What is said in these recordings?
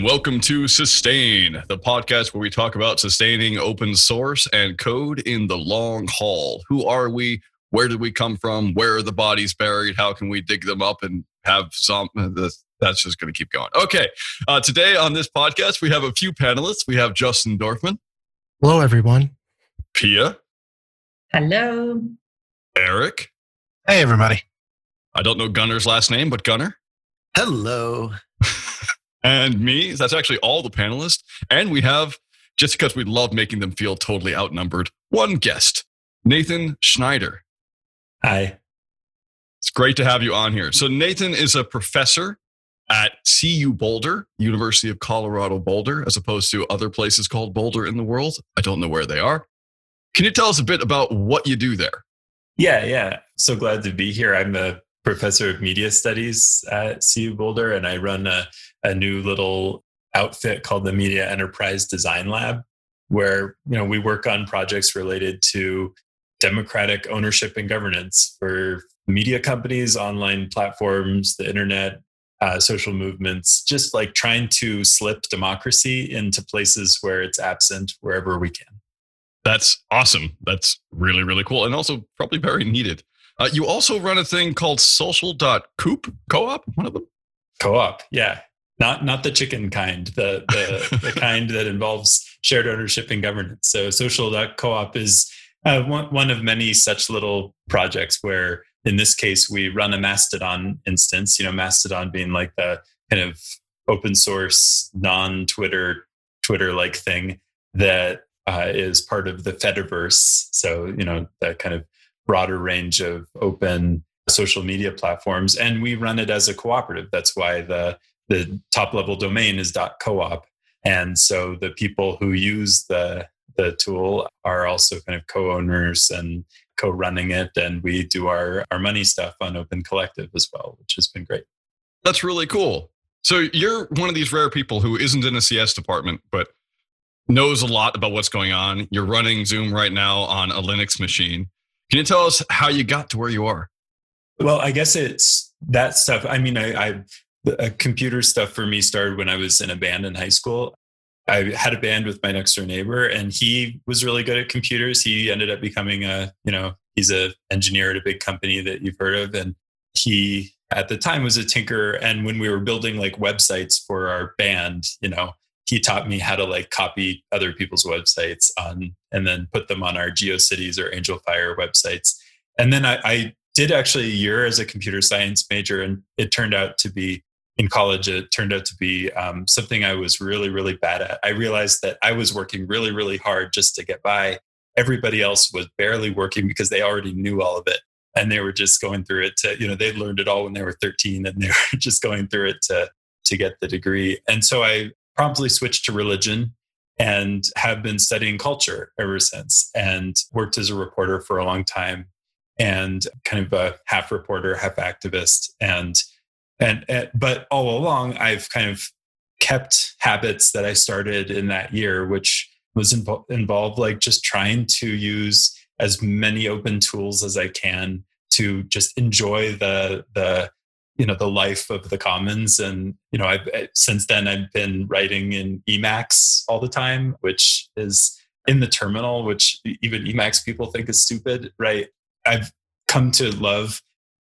and welcome to Sustain, the podcast where we talk about sustaining open source and code in the long haul. Who are we? Where did we come from? Where are the bodies buried? How can we dig them up and have some? That's just going to keep going. Okay. Uh, today on this podcast, we have a few panelists. We have Justin Dorfman. Hello, everyone. Pia. Hello. Eric. Hey, everybody. I don't know Gunner's last name, but Gunner. Hello and me. That's actually all the panelists. And we have, just because we love making them feel totally outnumbered, one guest, Nathan Schneider. Hi. It's great to have you on here. So, Nathan is a professor at CU Boulder, University of Colorado Boulder, as opposed to other places called Boulder in the world. I don't know where they are. Can you tell us a bit about what you do there? Yeah, yeah. So glad to be here. I'm a professor of media studies at CU Boulder, and I run a a new little outfit called the Media Enterprise Design Lab, where you know we work on projects related to democratic ownership and governance for media companies, online platforms, the internet, uh, social movements, just like trying to slip democracy into places where it's absent wherever we can. That's awesome. That's really, really cool. And also probably very needed. Uh, you also run a thing called social.coop co-op, one of them? Co-op, yeah not not the chicken kind, the the, the kind that involves shared ownership and governance. So social co-op is uh, one, one of many such little projects where in this case we run a Mastodon instance, you know, Mastodon being like the kind of open source, non-Twitter, Twitter-like thing that uh, is part of the Fediverse. So, you know, that kind of broader range of open social media platforms. And we run it as a cooperative. That's why the the top level domain is .coop. And so the people who use the the tool are also kind of co-owners and co-running it and we do our our money stuff on open collective as well which has been great that's really cool so you're one of these rare people who isn't in a cs department but knows a lot about what's going on you're running zoom right now on a linux machine can you tell us how you got to where you are well i guess it's that stuff i mean i, I the computer stuff for me started when I was in a band in high school. I had a band with my next door neighbor, and he was really good at computers. He ended up becoming a, you know, he's a engineer at a big company that you've heard of, and he at the time was a tinker. And when we were building like websites for our band, you know, he taught me how to like copy other people's websites on and then put them on our GeoCities or Angelfire websites. And then I, I did actually a year as a computer science major, and it turned out to be in college, it turned out to be um, something I was really, really bad at. I realized that I was working really, really hard just to get by. Everybody else was barely working because they already knew all of it. And they were just going through it to, you know, they learned it all when they were 13 and they were just going through it to, to get the degree. And so I promptly switched to religion and have been studying culture ever since and worked as a reporter for a long time and kind of a half reporter, half activist. And and, and but all along i've kind of kept habits that i started in that year which was invo- involved like just trying to use as many open tools as i can to just enjoy the the you know the life of the commons and you know i've eh, since then i've been writing in emacs all the time which is in the terminal which even emacs people think is stupid right i've come to love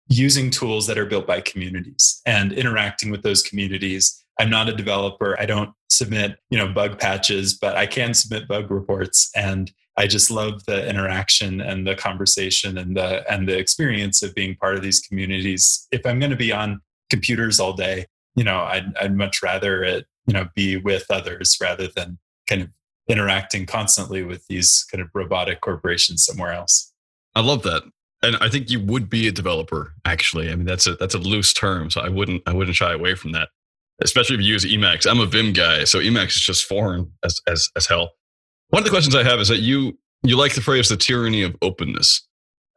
using tools that are built by communities and interacting with those communities. I'm not a developer. I don't submit, you know, bug patches, but I can submit bug reports and I just love the interaction and the conversation and the and the experience of being part of these communities. If I'm going to be on computers all day, you know, I'd, I'd much rather it, you know, be with others rather than kind of interacting constantly with these kind of robotic corporations somewhere else. I love that and I think you would be a developer. Actually, I mean that's a that's a loose term, so I wouldn't I wouldn't shy away from that. especially if you use Emacs. I'm a Vim guy, so Emacs is just foreign as, as, as hell. One of the questions I have is that you, you like the phrase the tyranny of openness.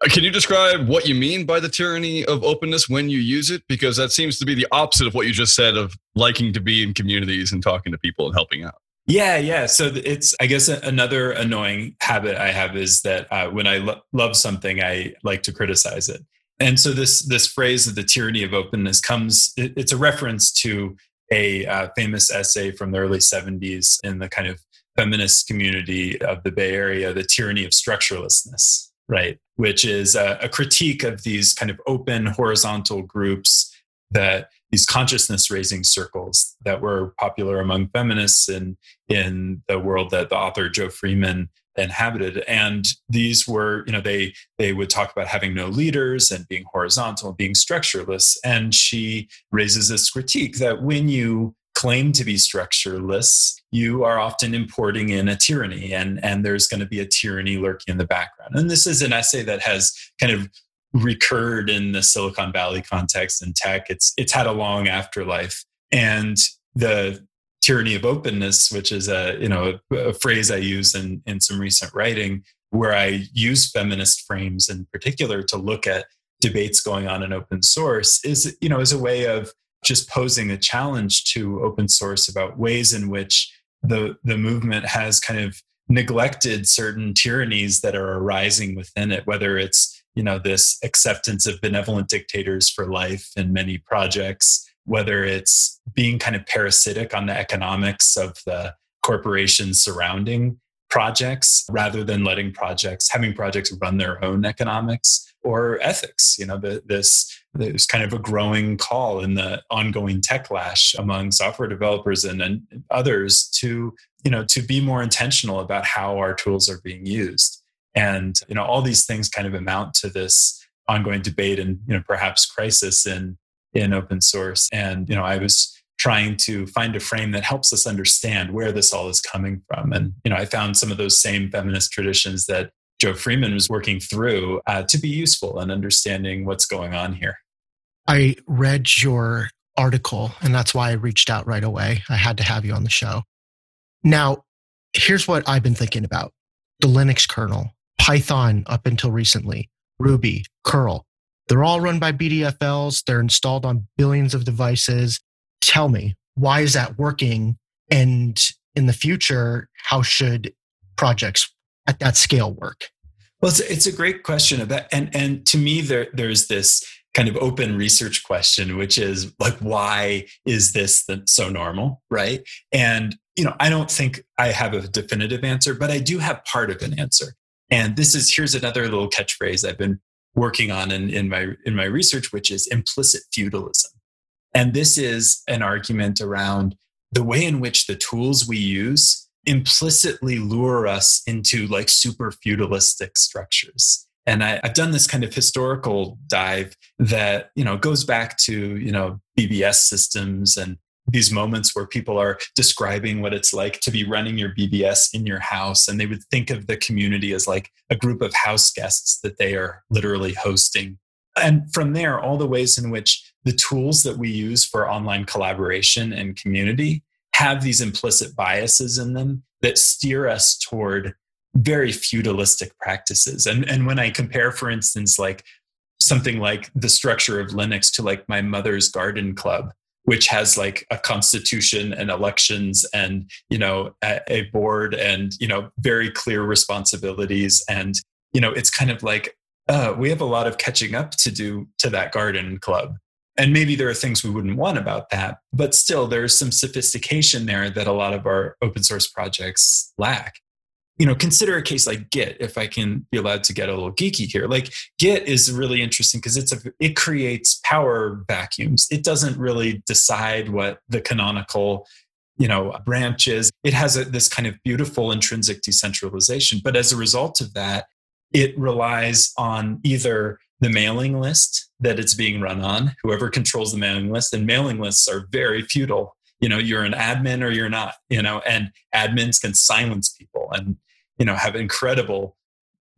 Uh, Can you describe what you mean by the tyranny of openness when you use it? Because that seems to be the opposite of what you just said of liking to be in communities and talking to people and helping out. Yeah, yeah. So it's, I guess, another annoying habit I have is that uh, when I lo- love something, I like to criticize it. And so this this phrase of the tyranny of openness comes. It, it's a reference to a uh, famous essay from the early '70s in the kind of feminist community of the Bay Area, "The Tyranny of Structurelessness," right? Which is a, a critique of these kind of open horizontal groups that these consciousness raising circles that were popular among feminists in in the world that the author Jo Freeman inhabited and these were you know they they would talk about having no leaders and being horizontal and being structureless and she raises this critique that when you claim to be structureless you are often importing in a tyranny and and there's going to be a tyranny lurking in the background and this is an essay that has kind of recurred in the Silicon Valley context in tech. It's it's had a long afterlife, and the tyranny of openness, which is a you know a, a phrase I use in in some recent writing, where I use feminist frames in particular to look at debates going on in open source, is you know is a way of just posing a challenge to open source about ways in which the the movement has kind of neglected certain tyrannies that are arising within it whether it's you know this acceptance of benevolent dictators for life in many projects whether it's being kind of parasitic on the economics of the corporations surrounding projects rather than letting projects having projects run their own economics or ethics you know the, this there's kind of a growing call in the ongoing techlash among software developers and, and others to you know to be more intentional about how our tools are being used. And you know all these things kind of amount to this ongoing debate and you know perhaps crisis in in open source. And you know i was trying to find a frame that helps us understand where this all is coming from. And you know i found some of those same feminist traditions that jo freeman was working through uh, to be useful in understanding what's going on here I read your article, and that's why I reached out right away. I had to have you on the show. Now, here's what I've been thinking about the Linux kernel, Python up until recently, Ruby, curl. They're all run by BDFLs. They're installed on billions of devices. Tell me, why is that working? And in the future, how should projects at that scale work? well it's, a great question about and and to me there there's this kind of open research question which is like why is this so normal right? And you know i don't think i have a definitive answer but i do have part of an answer. And this is here's another little catchphrase i've been working on in, in my in my research which is implicit feudalism. And this is an argument around the way in which the tools we use implicitly lure us into like super feudalistic structures and I, have done this kind of historical dive that you know goes back to you know bbs systems and these moments where people are describing what it's like to be running your bbs in your house. And they would think of the community as like a group of house guests that they are literally hosting. And from there all the ways in which the tools that we use for online collaboration and community have these implicit biases in them that steer us toward very feudalistic practices. And, and when I compare, for instance, like something like the structure of Linux to like my mother's garden club, which has like a constitution and elections and you know a, a board and you know very clear responsibilities and you know it's kind of like uh, we have a lot of catching up to do to that garden club and maybe there are things we wouldn't want about that, but still there's some sophistication there that a lot of our open source projects lack. You know, consider a case like Git, if I can be allowed to get a little geeky here. Like Git is really interesting because it's a it creates power vacuums. It doesn't really decide what the canonical you know branch is it has a, this kind of beautiful intrinsic decentralization but as a result of that it relies on either the mailing list that it's being run on, whoever controls the mailing list. And mailing lists are very feudal. You know, you're an admin or you're not, you know, and admins can silence people and, you know, have incredible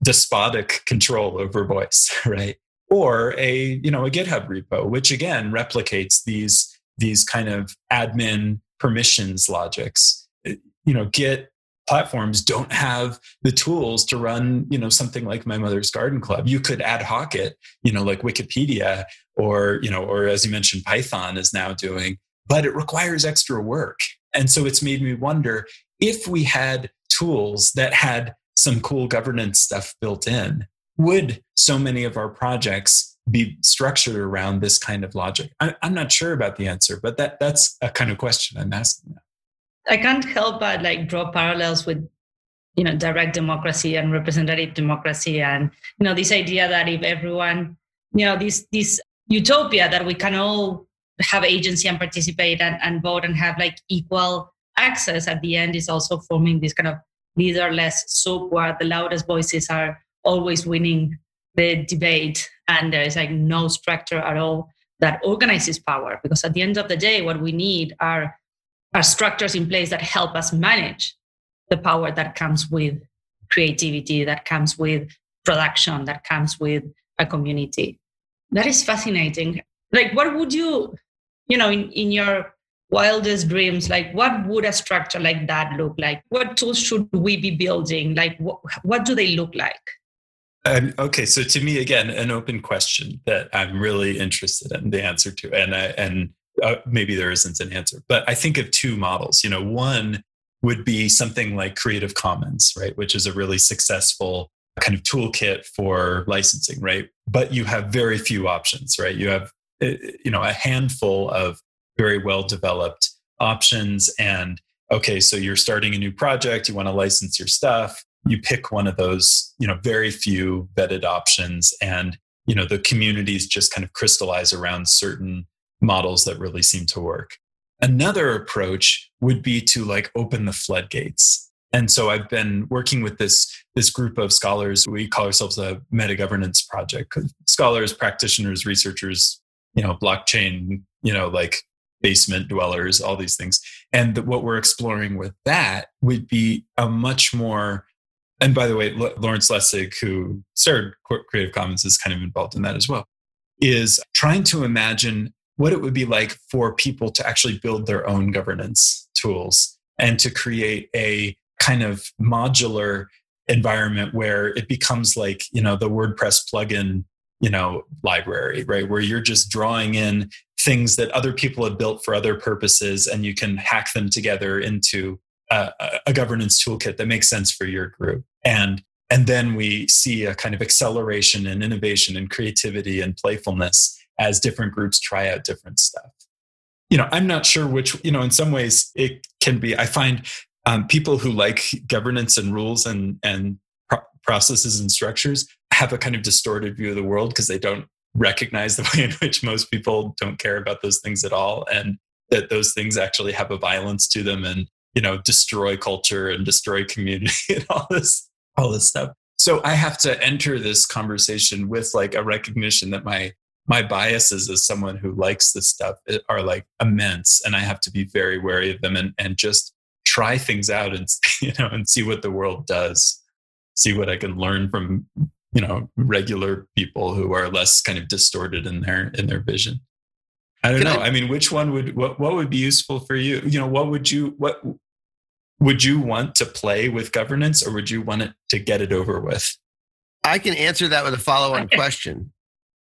despotic control over voice, right? Or a, you know, a GitHub repo, which again replicates these these kind of admin permissions logics. Eh, you know, Git platforms don't have the tools to run, you know, something like my mother's garden club. You could ad hoc it, you know, like Wikipedia or, you know, or as you mentioned, Python is now doing, but it requires extra work. And so it's made me wonder if we had tools that had some cool governance stuff built in, would so many of our projects be structured around this kind of logic? I, am not sure about the answer, but that, that's a kind of question I'm asking. I can't help but like draw parallels with you know direct democracy and representative democracy and you know this idea that if everyone you know this this utopia that we can all have agency and participate and, and vote and have like equal access at the end is also forming this kind of leaderless soup where the loudest voices are always winning the debate and there is like no structure at all that organizes power because at the end of the day what we need are are structures in place that help us manage the power that comes with creativity that comes with production that comes with a community. That is fascinating. Like what would you you know in, in your wildest dreams like what would a structure like that look like? What tools should we be building? Like what, what do they look like? Um, okay so to me again an open question that i'm really interested in the answer to and I, and uh, maybe there isn't an answer but i think of two models. You know one would be something like creative commons right which is a really successful kind of toolkit for licensing right? But you have very few options right? You have uh, you know a handful of very well developed options and okay so you're starting a new project you want to license your stuff you pick one of those you know very few vetted options and you know the communities just kind of crystallize around certain models that really seem to work. Another approach would be to like open the floodgates. And so i've been working with this this group of scholars we call ourselves a meta governance project scholars practitioners researchers you know blockchain you know like basement dwellers, all these things. And what we're exploring with that would be a much more, and by the way, Lawrence Lessig, who started Creative Commons, is kind of involved in that as well, is trying to imagine what it would be like for people to actually build their own governance tools and to create a kind of modular environment where it becomes like, you know, the WordPress plugin you know library right? Where you're just drawing in things that other people have built for other purposes and you can hack them together into a, a, governance toolkit that makes sense for your group. And and then we see a kind of acceleration and innovation and creativity and playfulness as different groups try out different stuff. You know i'm not sure which you know in some ways it can be. I find um, people who like governance and rules and and processes and structures have a kind of distorted view of the world because they don't recognize the way in which most people don't care about those things at all and that those things actually have a violence to them and you know destroy culture and destroy community and all this all this stuff. So i have to enter this conversation with like a recognition that my my biases as someone who likes this stuff eh, are like immense and i have to be very wary of them and, and just try things out and you know and see what the world does see what i can learn from you know regular people who are less kind of distorted in their in their vision. I don't Can know. I, I mean which one would what, what would be useful for you? You know what would you what would you want to play with governance or would you want it to get it over with? I can answer that with a follow-on question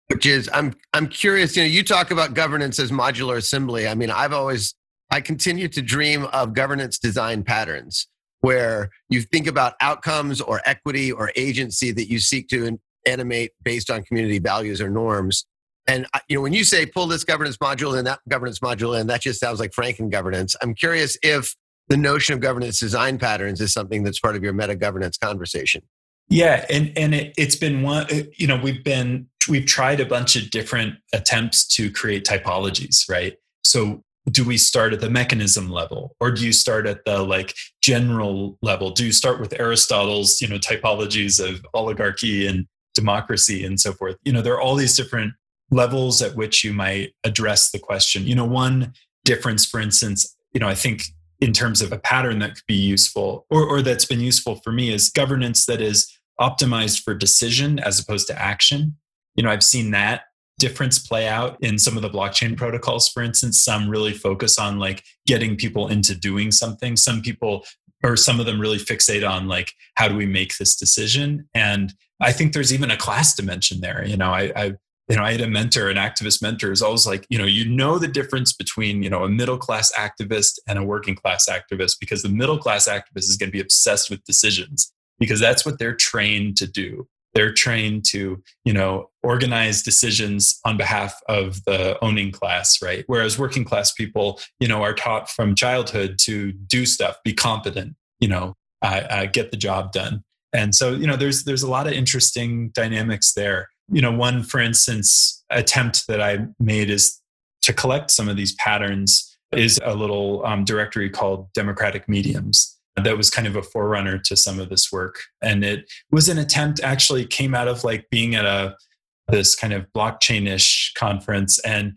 which is i'm i'm curious you know you talk about governance as modular assembly. I mean i've always i continue to dream of governance design patterns where you think about outcomes or equity or agency that you seek to animate based on community values or norms. And you know, when you say pull this governance module and that governance module in, that just sounds like Franken governance. I'm curious if the notion of governance design patterns is something that's part of your meta governance conversation. Yeah, and and it, it's been one. Uh, you know, we've been we've tried a bunch of different attempts to create typologies, right? So do we start at the mechanism level? Or do you start at the like general level? Do you start with aristotle's you know typologies of oligarchy and democracy and so forth? You know there are all these different levels at which you might address the question. You know one difference for instance you know i think in terms of a pattern that could be useful or, or that's been useful for me is governance that is optimized for decision as opposed to action. You know i've seen that difference play out in some of the blockchain protocols? For instance some really focus on like getting people into doing something. Some people or some of them really fixate on like how do we make this decision? And i think there's even a class dimension there. You know i, I you know i had a mentor an activist mentor is always like you know you know the difference between you know a middle class activist and a working class activist because the middle class activist is going to be obsessed with decisions because that's what they're trained to do they're trained to you know organize decisions on behalf of the owning class right? Whereas working class people you know are taught from childhood to do stuff be competent you know uh, uh, get the job done. And so you know there's there's a lot of interesting dynamics there. You know one for instance attempt that i made is to collect some of these patterns is a little um, directory called democratic mediums that was kind of a forerunner to some of this work. And it was an attempt actually came out of like being at a this kind of blockchain-ish conference and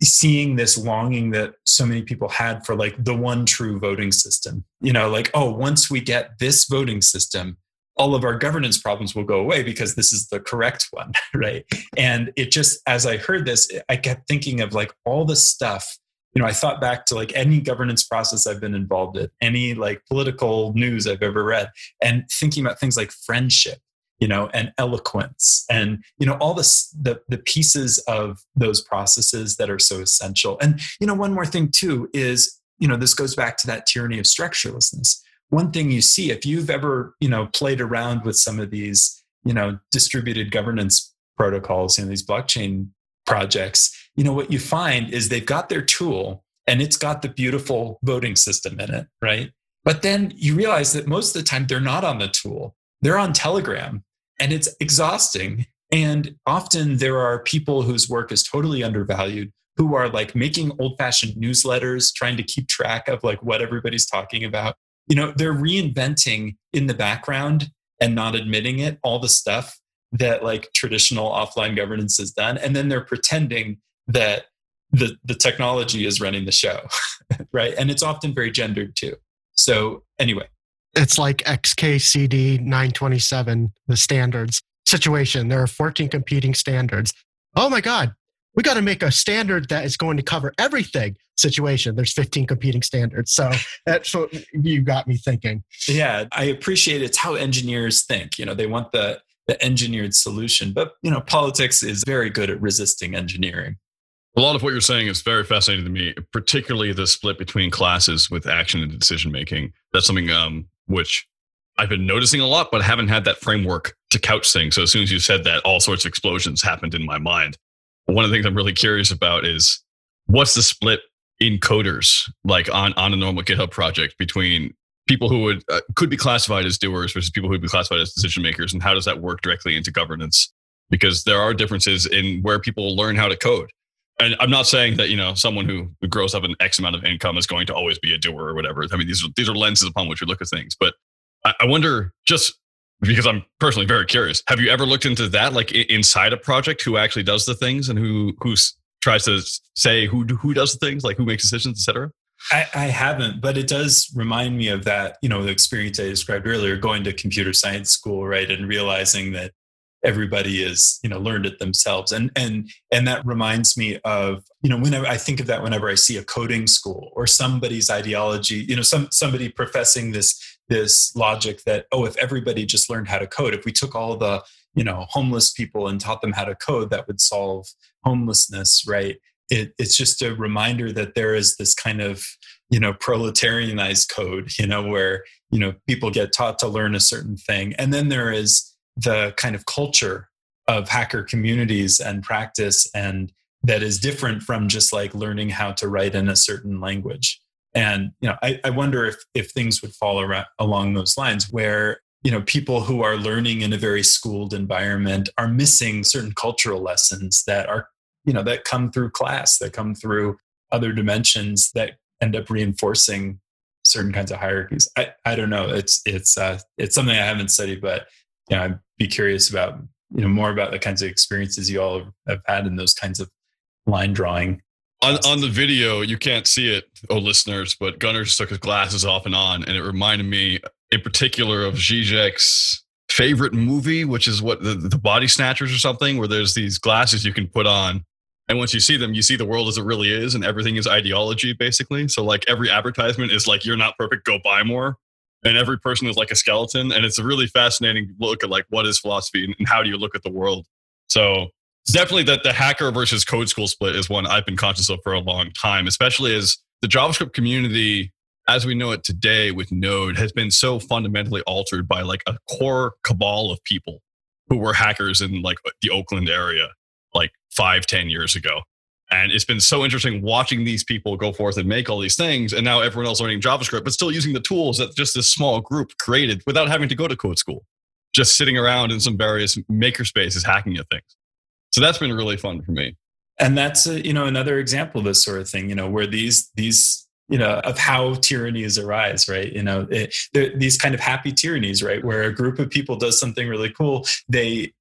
seeing this longing that so many people had for like the one true voting system. You know like oh once we get this voting system all of our governance problems will go away because this is the correct one right? And it just as i heard this i kept thinking of like all the stuff you know, I thought back to like any governance process I've been involved in, any like political news I've ever read, and thinking about things like friendship, you know, and eloquence, and you know, all this the the pieces of those processes that are so essential. And you know, one more thing too is, you know, this goes back to that tyranny of structurelessness. One thing you see if you've ever, you know, played around with some of these, you know, distributed governance protocols, you know, these blockchain projects, you know, what you find is they've got their tool and it's got the beautiful voting system in it, right? But then you realize that most of the time they're not on the tool, they're on Telegram and it's exhausting. And often there are people whose work is totally undervalued who are like making old fashioned newsletters, trying to keep track of like what everybody's talking about. You know, they're reinventing in the background and not admitting it, all the stuff that like traditional offline governance has done. And then they're pretending that the, the technology is running the show, right? And it's often very gendered too. So, anyway. It's like XKCD 927, the standards situation. There are 14 competing standards. Oh my God, we got to make a standard that is going to cover everything situation. There's 15 competing standards. So that's what you got me thinking. Yeah, I appreciate it's how engineers think. You know, they want the the engineered solution, but you know, politics is very good at resisting engineering. A lot of what you're saying is very fascinating to me, particularly the split between classes with action and decision making. That's something um, which I've been noticing a lot, but haven't had that framework to couch things. So as soon as you said that, all sorts of explosions happened in my mind. One of the things I'm really curious about is what's the split in coders, like on, on a normal GitHub project between people who would uh, could be classified as doers versus people who would be classified as decision makers, and how does that work directly into governance? Because there are differences in where people learn how to code and I'm not saying that you know someone who, grows up an X amount of income is going to always be a doer or whatever. I mean, these are these are lenses upon which we look at things. But I, I wonder, just because I'm personally very curious, have you ever looked into that, like inside a project, who actually does the things and who who tries to say who who does the things, like who makes decisions, etc. I, I haven't, but it does remind me of that, you know, the experience I described earlier, going to computer science school, right, and realizing that everybody is you know learned it themselves. And and and that reminds me of you know whenever i think of that whenever i see a coding school or somebody's ideology you know some somebody professing this this logic that oh if everybody just learned how to code if we took all the you know homeless people and taught them how to code that would solve homelessness right? It, it's just a reminder that there is this kind of you know proletarianized code you know where you know people get taught to learn a certain thing. And then there is the kind of culture of hacker communities and practice and that is different from just like learning how to write in a certain language. And you know i, I wonder if if things would fall around, along those lines where you know people who are learning in a very schooled environment are missing certain cultural lessons that are you know that come through class that come through other dimensions that end up reinforcing certain kinds of hierarchies. I, I don't know. It's it's uh, it's something i haven't studied but you know, I'd be curious about, you know, more about the kinds of experiences you all have had in those kinds of line drawing. On, on the video, you can't see it, oh listeners, but Gunnar just took his glasses off and on, and it reminded me in particular of Zizek's favorite movie, which is what the, the Body Snatchers or something, where there's these glasses you can put on. And once you see them, you see the world as it really is, and everything is ideology, basically. So, like, every advertisement is like, you're not perfect, go buy more. And every person is like a skeleton. And it's a really fascinating look at, like, what is philosophy and how do you look at the world. So, it's definitely that the hacker versus code school split is one I've been conscious of for a long time, especially as the JavaScript community as we know it today with Node has been so fundamentally altered by like a core cabal of people who were hackers in like the Oakland area like five, ten years ago. And it's been so interesting watching these people go forth and make all these things. And now everyone else learning JavaScript, but still using the tools that just this small group created without having to go to code school, just sitting around in some various maker spaces hacking at things. So that's been really fun for me. And that's a, you know another example of this sort of thing, you know, where these these you know of how tyrannies arise right you know it, these kind of happy tyrannies right where a group of people does something really cool they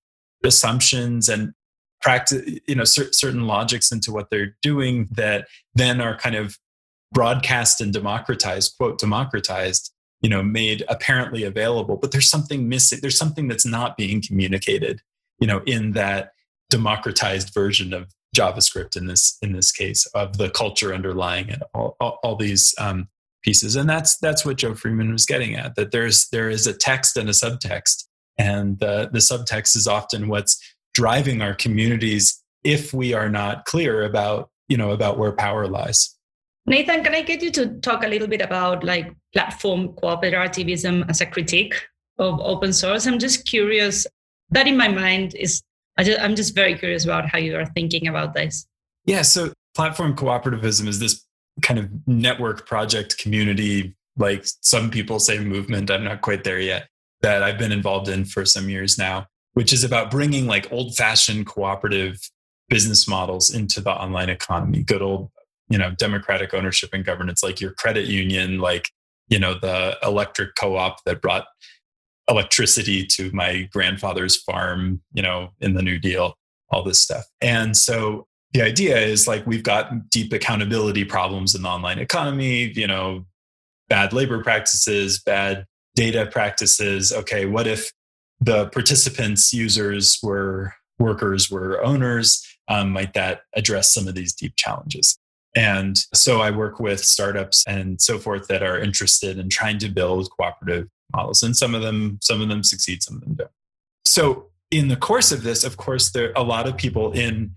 assumptions and practice you know cer- certain logics into what they're doing that then are kind of broadcast and democratized quote democratized you know made apparently available but there's something missing there's something that's not being communicated you know in that democratized version of JavaScript in this in this case of the culture underlying it, all, all, all these um, pieces, and that's that's what Jo Freeman was getting at. That there's there is a text and a subtext, and the the subtext is often what's driving our communities if we are not clear about you know about where power lies. Nathan, can I get you to talk a little bit about like platform cooperativism as a critique of open source? I'm just curious. That in my mind is I just, I'm just very curious about how you are thinking about this. Yeah. So platform cooperativism is this kind of network project community, like some people say movement. I'm not quite there yet, that I've been involved in for some years now, which is about bringing like old fashioned cooperative business models into the online economy, good old, you know, democratic ownership and governance, like your credit union, like, you know, the electric co op that brought electricity to my grandfather's farm, you know, in the New Deal, all this stuff. And so the idea is like we've got deep accountability problems in the online economy, you know, bad labor practices, bad data practices. Okay, what if the participants, users were workers, were owners? Um, might that address some of these deep challenges? And so I work with startups and so forth that are interested in trying to build cooperative models and some of them some of them succeed some of them don't so in the course of this of course there are a lot of people in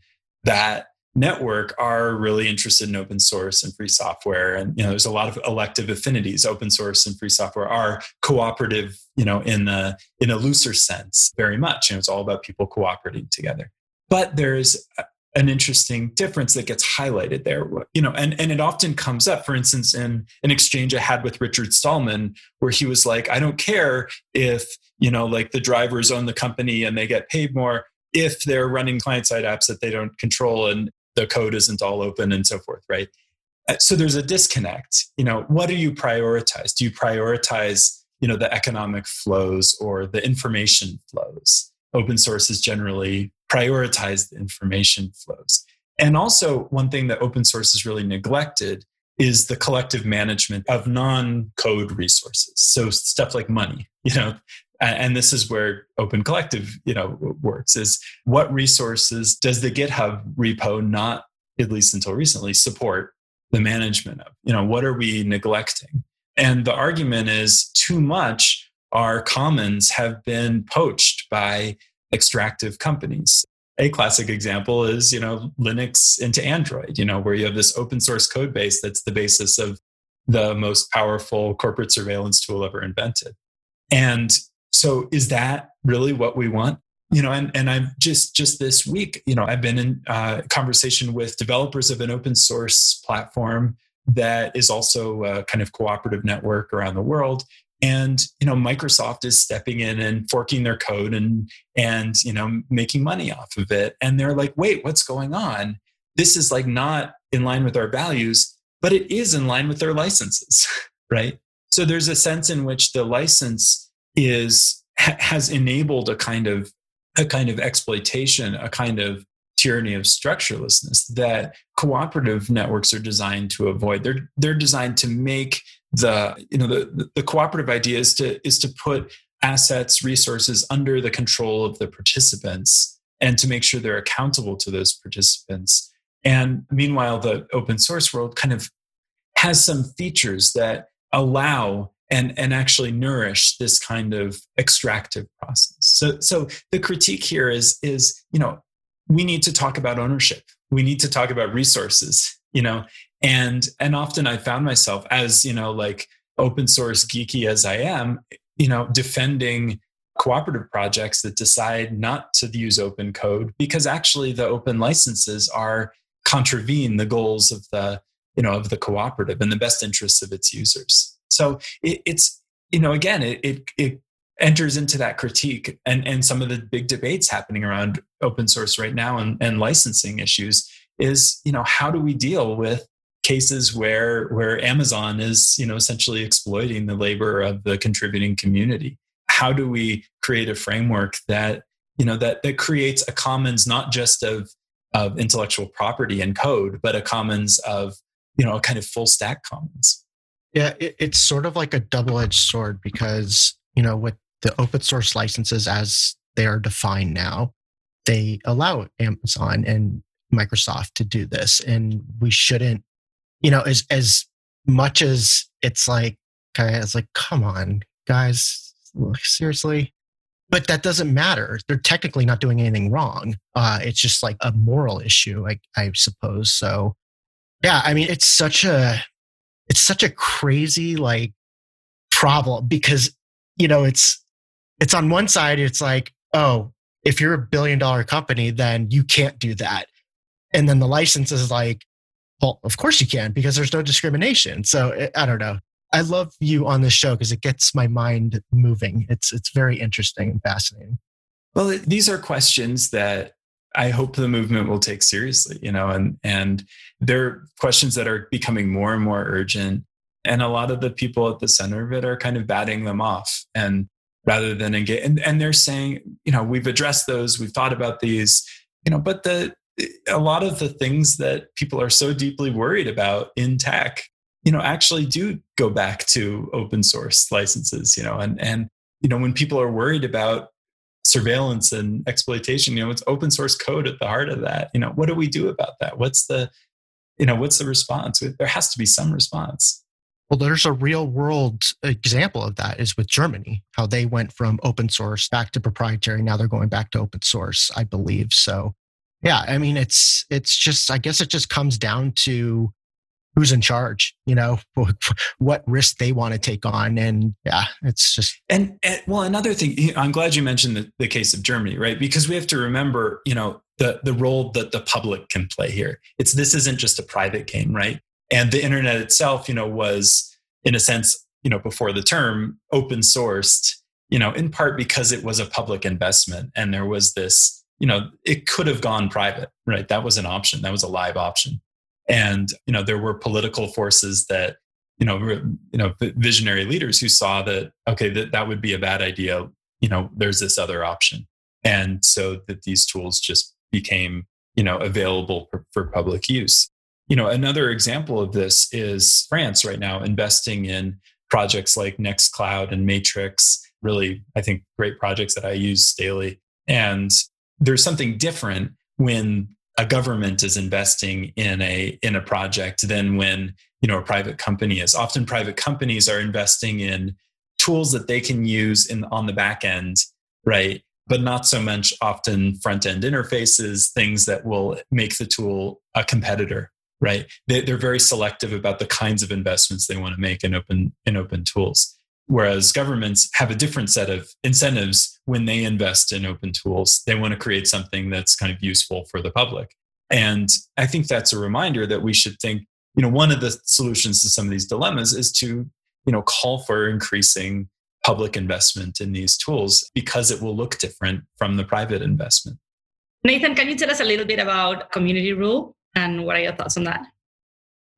that network are really interested in open source and free software. And you know there's a lot of elective affinities. Open source and free software are cooperative you know in a in a looser sense very much. Know it's all about people cooperating together. But there's an interesting difference that gets highlighted there you know and and it often comes up for instance in an exchange i had with richard stallman where he was like i don't care if you know like the drivers own the company and they get paid more if they're running client side apps that they don't control and the code isn't all open and so forth right uh, so there's a disconnect you know what do you prioritize do you prioritize you know the economic flows or the information flows open source is generally prioritize the information flows. And also, one thing that open source has really neglected is the collective management of non-code resources. So stuff like money, you know, and this is where open collective, you know, works is what resources does the GitHub repo not at least until recently support the management of? You know, what are we neglecting? And the argument is too much our commons have been poached by extractive companies. A classic example is, you know, Linux into Android, you know, where you have this open source code base that's the basis of the most powerful corporate surveillance tool ever invented. And so is that really what we want? You know, and, and I've just just this week, you know, I've been in uh, conversation with developers of an open source platform that is also a kind of cooperative network around the world. And you know microsoft is stepping in and forking their code and and you know making money off of it. And they're like wait what's going on? This is like not in line with our values but it is in line with their licenses right? So there's a sense in which the license is has enabled a kind of a kind of exploitation a kind of tyranny of structurelessness that cooperative networks are designed to avoid they're they're designed to make the you know the the cooperative idea is to is to put assets, resources under the control of the participants and to make sure they're accountable to those participants. And meanwhile, the open source world kind of has some features that allow and, and actually nourish this kind of extractive process. So, so the critique here is, is, you know, we need to talk about ownership. We need to talk about resources, you know, and, and often I found myself as, you know, like open source geeky as I am, you know, defending cooperative projects that decide not to use open code because actually the open licenses are contravene the goals of the you know of the cooperative and the best interests of its users so it, it's you know again it, it, it enters into that critique and and some of the big debates happening around open source right now and, and licensing issues is you know how do we deal with cases where where amazon is you know essentially exploiting the labor of the contributing community? How do we create a framework that you know that that creates a commons not just of of intellectual property and code but a commons of you know a kind of full stack commons yeah it, it's sort of like a double-edged sword because you know with the open source licenses as they are defined now they allow amazon and microsoft to do this. And we shouldn't you know as as much as it's like kind of it's like come on guys seriously? But that doesn't matter. They're technically not doing anything wrong. Uh, it's just like a moral issue I, I suppose. So yeah i mean it's such a it's such a crazy like problem because you know it's it's on one side it's like oh if you're a billion dollar company then you can't do that. And then the license is like well of course you can because there's no discrimination. So it, i don't know. I love you on this show because it gets my mind moving. It's it's very interesting and fascinating. Well these are questions that I hope the movement will take seriously, you know, and and there are questions that are becoming more and more urgent. And a lot of the people at the center of it are kind of batting them off. And rather than engage and, and they're saying, you know, we've addressed those, we've thought about these, you know, but the a lot of the things that people are so deeply worried about in tech, you know, actually do go back to open source licenses, you know, and and you know, when people are worried about surveillance and exploitation you know it's open source code at the heart of that. You know what do we do about that? What's the you know what's the response? There has to be some response. Well there's a real world example of that is with germany how they went from open source back to proprietary. Now they're going back to open source i believe. So yeah i mean it's it's just i guess it just comes down to who's in charge you know what risk they want to take on. And yeah it's just and, and well another thing i'm glad you mentioned the, the case of germany right? Because we have to remember you know the the role that the public can play here. It's this isn't just a private game right? And the internet itself you know was in a sense you know before the term open sourced you know in part because it was a public investment and there was this you know it could have gone private right? That was an option. That was a live option and you know there were political forces that you know you know visionary leaders who saw that okay that that would be a bad idea you know there's this other option. And so that these tools just became you know available for, for public use. You know another example of this is france right now investing in projects like nextcloud and matrix really i think great projects that i use daily. And there's something different when a government is investing in a in a project than when you know a private company is. Often private companies are investing in tools that they can use in on the back end right? But not so much often front end interfaces things that will make the tool a competitor right? They, they're very selective about the kinds of investments they want to make in open in open tools Whereas governments have a different set of incentives when they invest in open tools. They want to create something that's kind of useful for the public. And I think that's a reminder that we should think, you know, one of the solutions to some of these dilemmas is to, you know, call for increasing public investment in these tools because it will look different from the private investment. Nathan, can you tell us a little bit about community rule and what are your thoughts on that?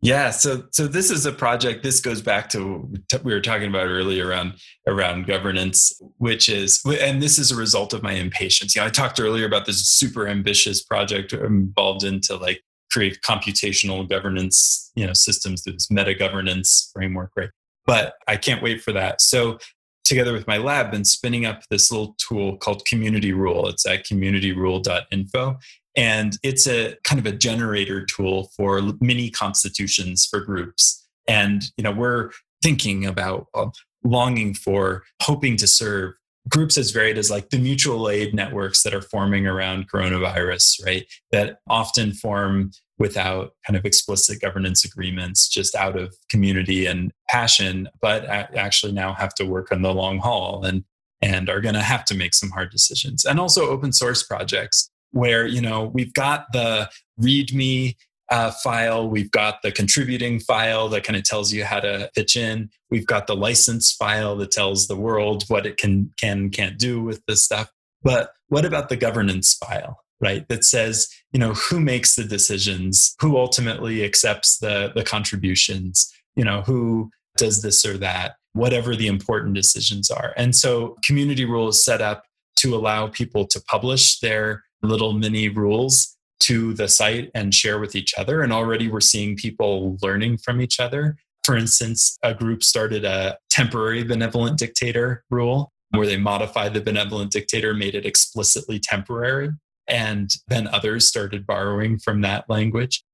Yeah, so so this is a project. This goes back to we were talking about earlier around around governance, which is and this is a result of my impatience. Yeah, I talked earlier about this super ambitious project involved into like create computational governance, you know, systems through this meta governance framework, right? But I can't wait for that. So together with my lab, been spinning up this little tool called Community Rule. It's at communityrule.info. And it's a kind of a generator tool for mini constitutions for groups. And, you know, we're thinking about uh, longing for, hoping to serve groups as varied as like the mutual aid networks that are forming around coronavirus, right? That often form without kind of explicit governance agreements, just out of community and passion, but actually now have to work on the long haul and and are going to have to make some hard decisions. And also open source projects where you know we've got the README uh, file, we've got the contributing file that kind of tells you how to pitch in, we've got the license file that tells the world what it can can can't do with this stuff. But what about the governance file? right that says you know who makes the decisions who ultimately accepts the the contributions you know who does this or that whatever the important decisions are and so community rule is set up to allow people to publish their little mini rules to the site and share with each other. And already we're seeing people learning from each other. For instance a group started a temporary benevolent dictator rule where they modified the benevolent dictator made it explicitly temporary and then others started borrowing from that language.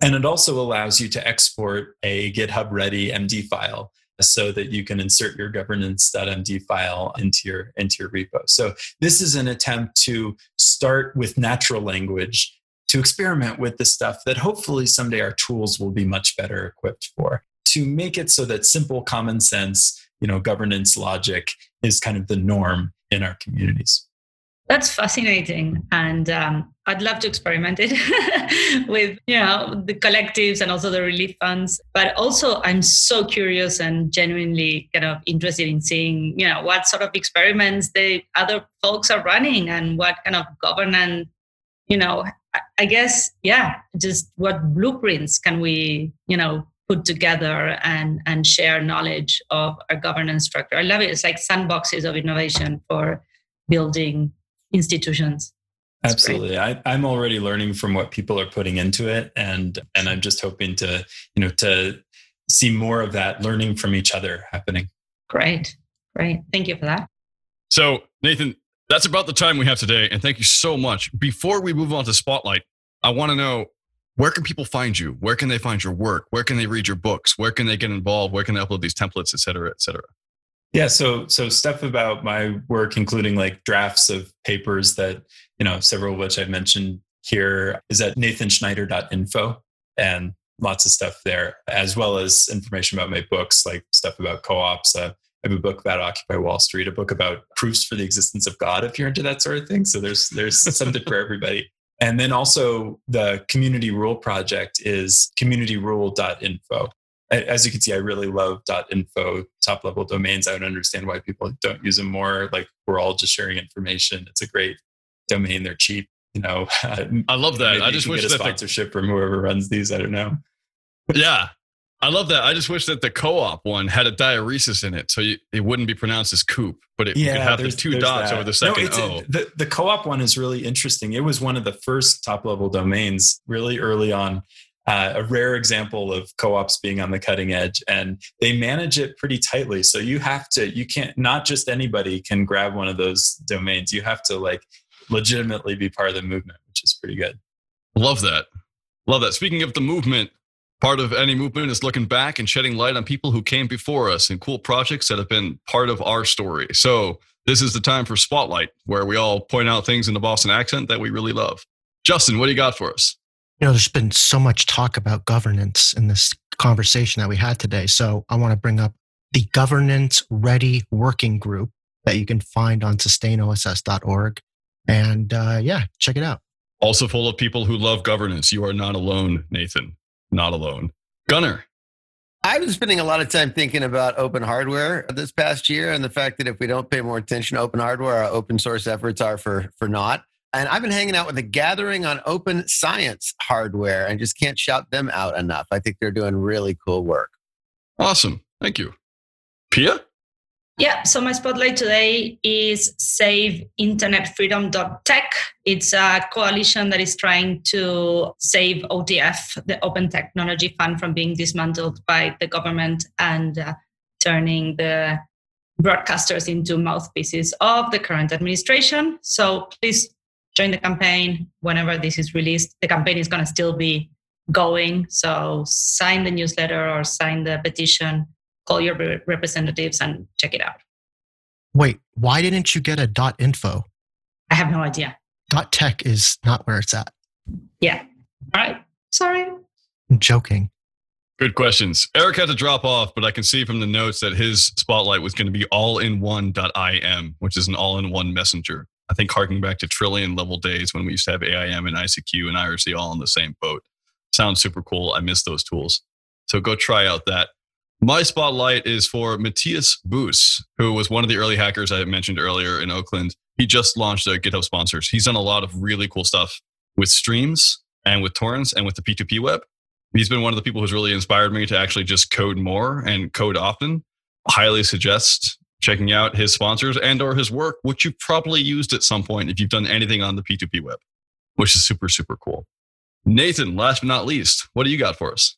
And it also allows you to export a GitHub ready MD file so that you can insert your governance.md file into your into your repo. So this is an attempt to start with natural language to experiment with the stuff that hopefully someday our tools will be much better equipped for to make it so that simple common sense, you know, governance logic is kind of the norm in our communities. That's fascinating, and um, I'd love to experiment it with you know the collectives and also the relief funds. But also, I'm so curious and genuinely kind of interested in seeing you know what sort of experiments the other folks are running and what kind of governance. You know, I guess yeah, just what blueprints can we you know put together and and share knowledge of our governance structure. I love it. It's like sandboxes of innovation for building institutions. That's Absolutely. I, I'm already learning from what people are putting into it. And and I'm just hoping to, you know, to see more of that learning from each other happening. Great. Great. Thank you for that. So Nathan, that's about the time we have today. And thank you so much. Before we move on to Spotlight, I want to know where can people find you? Where can they find your work? Where can they read your books? Where can they get involved? Where can they upload these templates, et cetera, et cetera? Yeah, so so stuff about my work, including like drafts of papers that you know, several of which I've mentioned here, is at nathanschneider.info, and lots of stuff there, as well as information about my books, like stuff about co-ops. Uh, I have a book about Occupy Wall Street, a book about proofs for the existence of God, if you're into that sort of thing. So there's there's something for everybody. And then also the Community Rule Project is communityrule.info as you can see, I really love .info top level domains. I don't understand why people don't use them more. Like we're all just sharing information. It's a great domain. They're cheap. You know, I love that. I just wish a sponsorship the, from whoever runs these. I don't know. Yeah, I love that. I just wish that the co-op one had a diaeresis in it, so you, it wouldn't be pronounced as coop, but it yeah, could have the two dots that. over the second no, O. The, the co-op one is really interesting. It was one of the first top-level domains, really early on, uh, a rare example of co-ops being on the cutting edge and they manage it pretty tightly. So you have to you can't not just anybody can grab one of those domains. You have to like legitimately be part of the movement which is pretty good. Love that. Love that. Speaking of the movement part of any movement is looking back and shedding light on people who came before us and cool projects that have been part of our story. So this is the time for spotlight where we all point out things in the boston accent that we really love. Justin what do you got for us you know, there's been so much talk about governance in this conversation that we had today. So I want to bring up the governance ready working group that you can find on sustainoss.org. And uh, yeah, check it out. Also full of people who love governance. You are not alone, Nathan. Not alone. Gunnar. I've been spending a lot of time thinking about open hardware this past year and the fact that if we don't pay more attention to open hardware, our open source efforts are for, for naught. And I've been hanging out with a gathering on open science hardware and just can't shout them out enough. I think they're doing really cool work. Awesome. Thank you. Pia? Yeah, so my spotlight today is save SaveInternetFreedom.tech. It's a coalition that is trying to save OTF, the Open Technology Fund, from being dismantled by the government and uh, turning the broadcasters into mouthpieces of the current administration. So please join the campaign whenever this is released. The campaign is going to still be going. So sign the newsletter or sign the petition, call your representatives and check it out. Wait, why didn't you get a dot .info? I have no idea. Dot .tech is not where it's at. Yeah. All right. Sorry. I'm joking. Good questions. Eric had to drop off, but I can see from the notes that his spotlight was going to be all in one.im, which is an all in one messenger. I think harking back to Trillian level days when we used to have AIM and ICQ and IRC all in the same boat. Sounds super cool. I miss those tools. So go try out that. My spotlight is for Mathias Buus, who was one of the early hackers I mentioned earlier in Oakland. He just launched a GitHub sponsors. He's done a lot of really cool stuff with streams and with torrents and with the P2P web. He's been one of the people who's really inspired me to actually just code more and code often. Highly suggest checking out his sponsors and or his work, which you've probably used at some point if you've done anything on the P2P web, which is super, super cool. Nathan, last but not least, what do you got for us?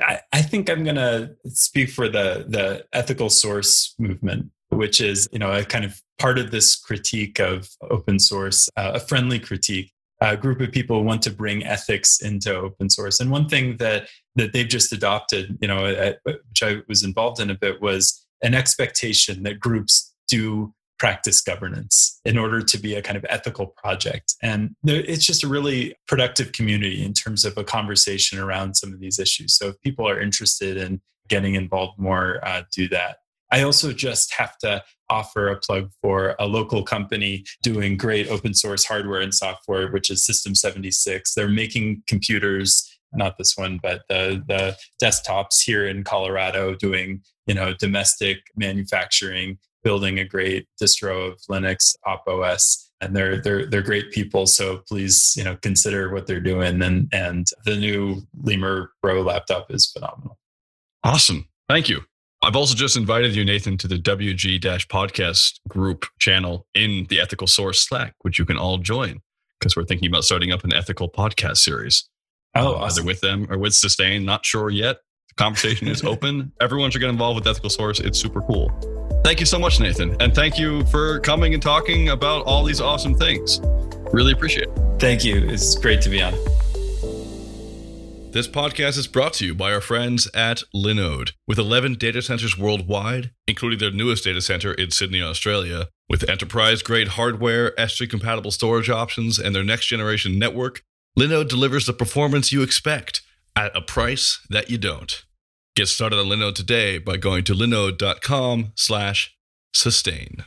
I, I think I'm going to speak for the, the ethical source movement, which is, you know, a kind of part of this critique of open source, uh, a friendly critique. A group of people want to bring ethics into open source. And one thing that, that they've just adopted, you know, at, which I was involved in a bit was an expectation that groups do practice governance in order to be a kind of ethical project. And it's just a really productive community in terms of a conversation around some of these issues. So if people are interested in getting involved more, uh, do that. I also just have to offer a plug for a local company doing great open source hardware and software, which is System 76. They're making computers, not this one, but the, the desktops here in Colorado doing, you know, domestic manufacturing building a great distro of Linux, Pop OS, and they're they're they're great people. So please, you know, consider what they're doing. And and the new Lemur Pro laptop is phenomenal. Awesome, thank you. I've also just invited you, Nathan, to the WG podcast group channel in the Ethical Source Slack, which you can all join because we're thinking about starting up an ethical podcast series. Oh, uh, awesome. either with them or with Sustain. Not sure yet. The conversation is open. Everyone should get involved with Ethical Source. It's super cool. Thank you so much, Nathan. And thank you for coming and talking about all these awesome things. Really appreciate it. Thank you. It's great to be on. This podcast is brought to you by our friends at Linode. With 11 data centers worldwide, including their newest data center in Sydney, Australia, with enterprise grade hardware, S3 compatible storage options, and their next generation network, Linode delivers the performance you expect at a price that you don't. Get started on Linode today by going to linode.com slash sustain.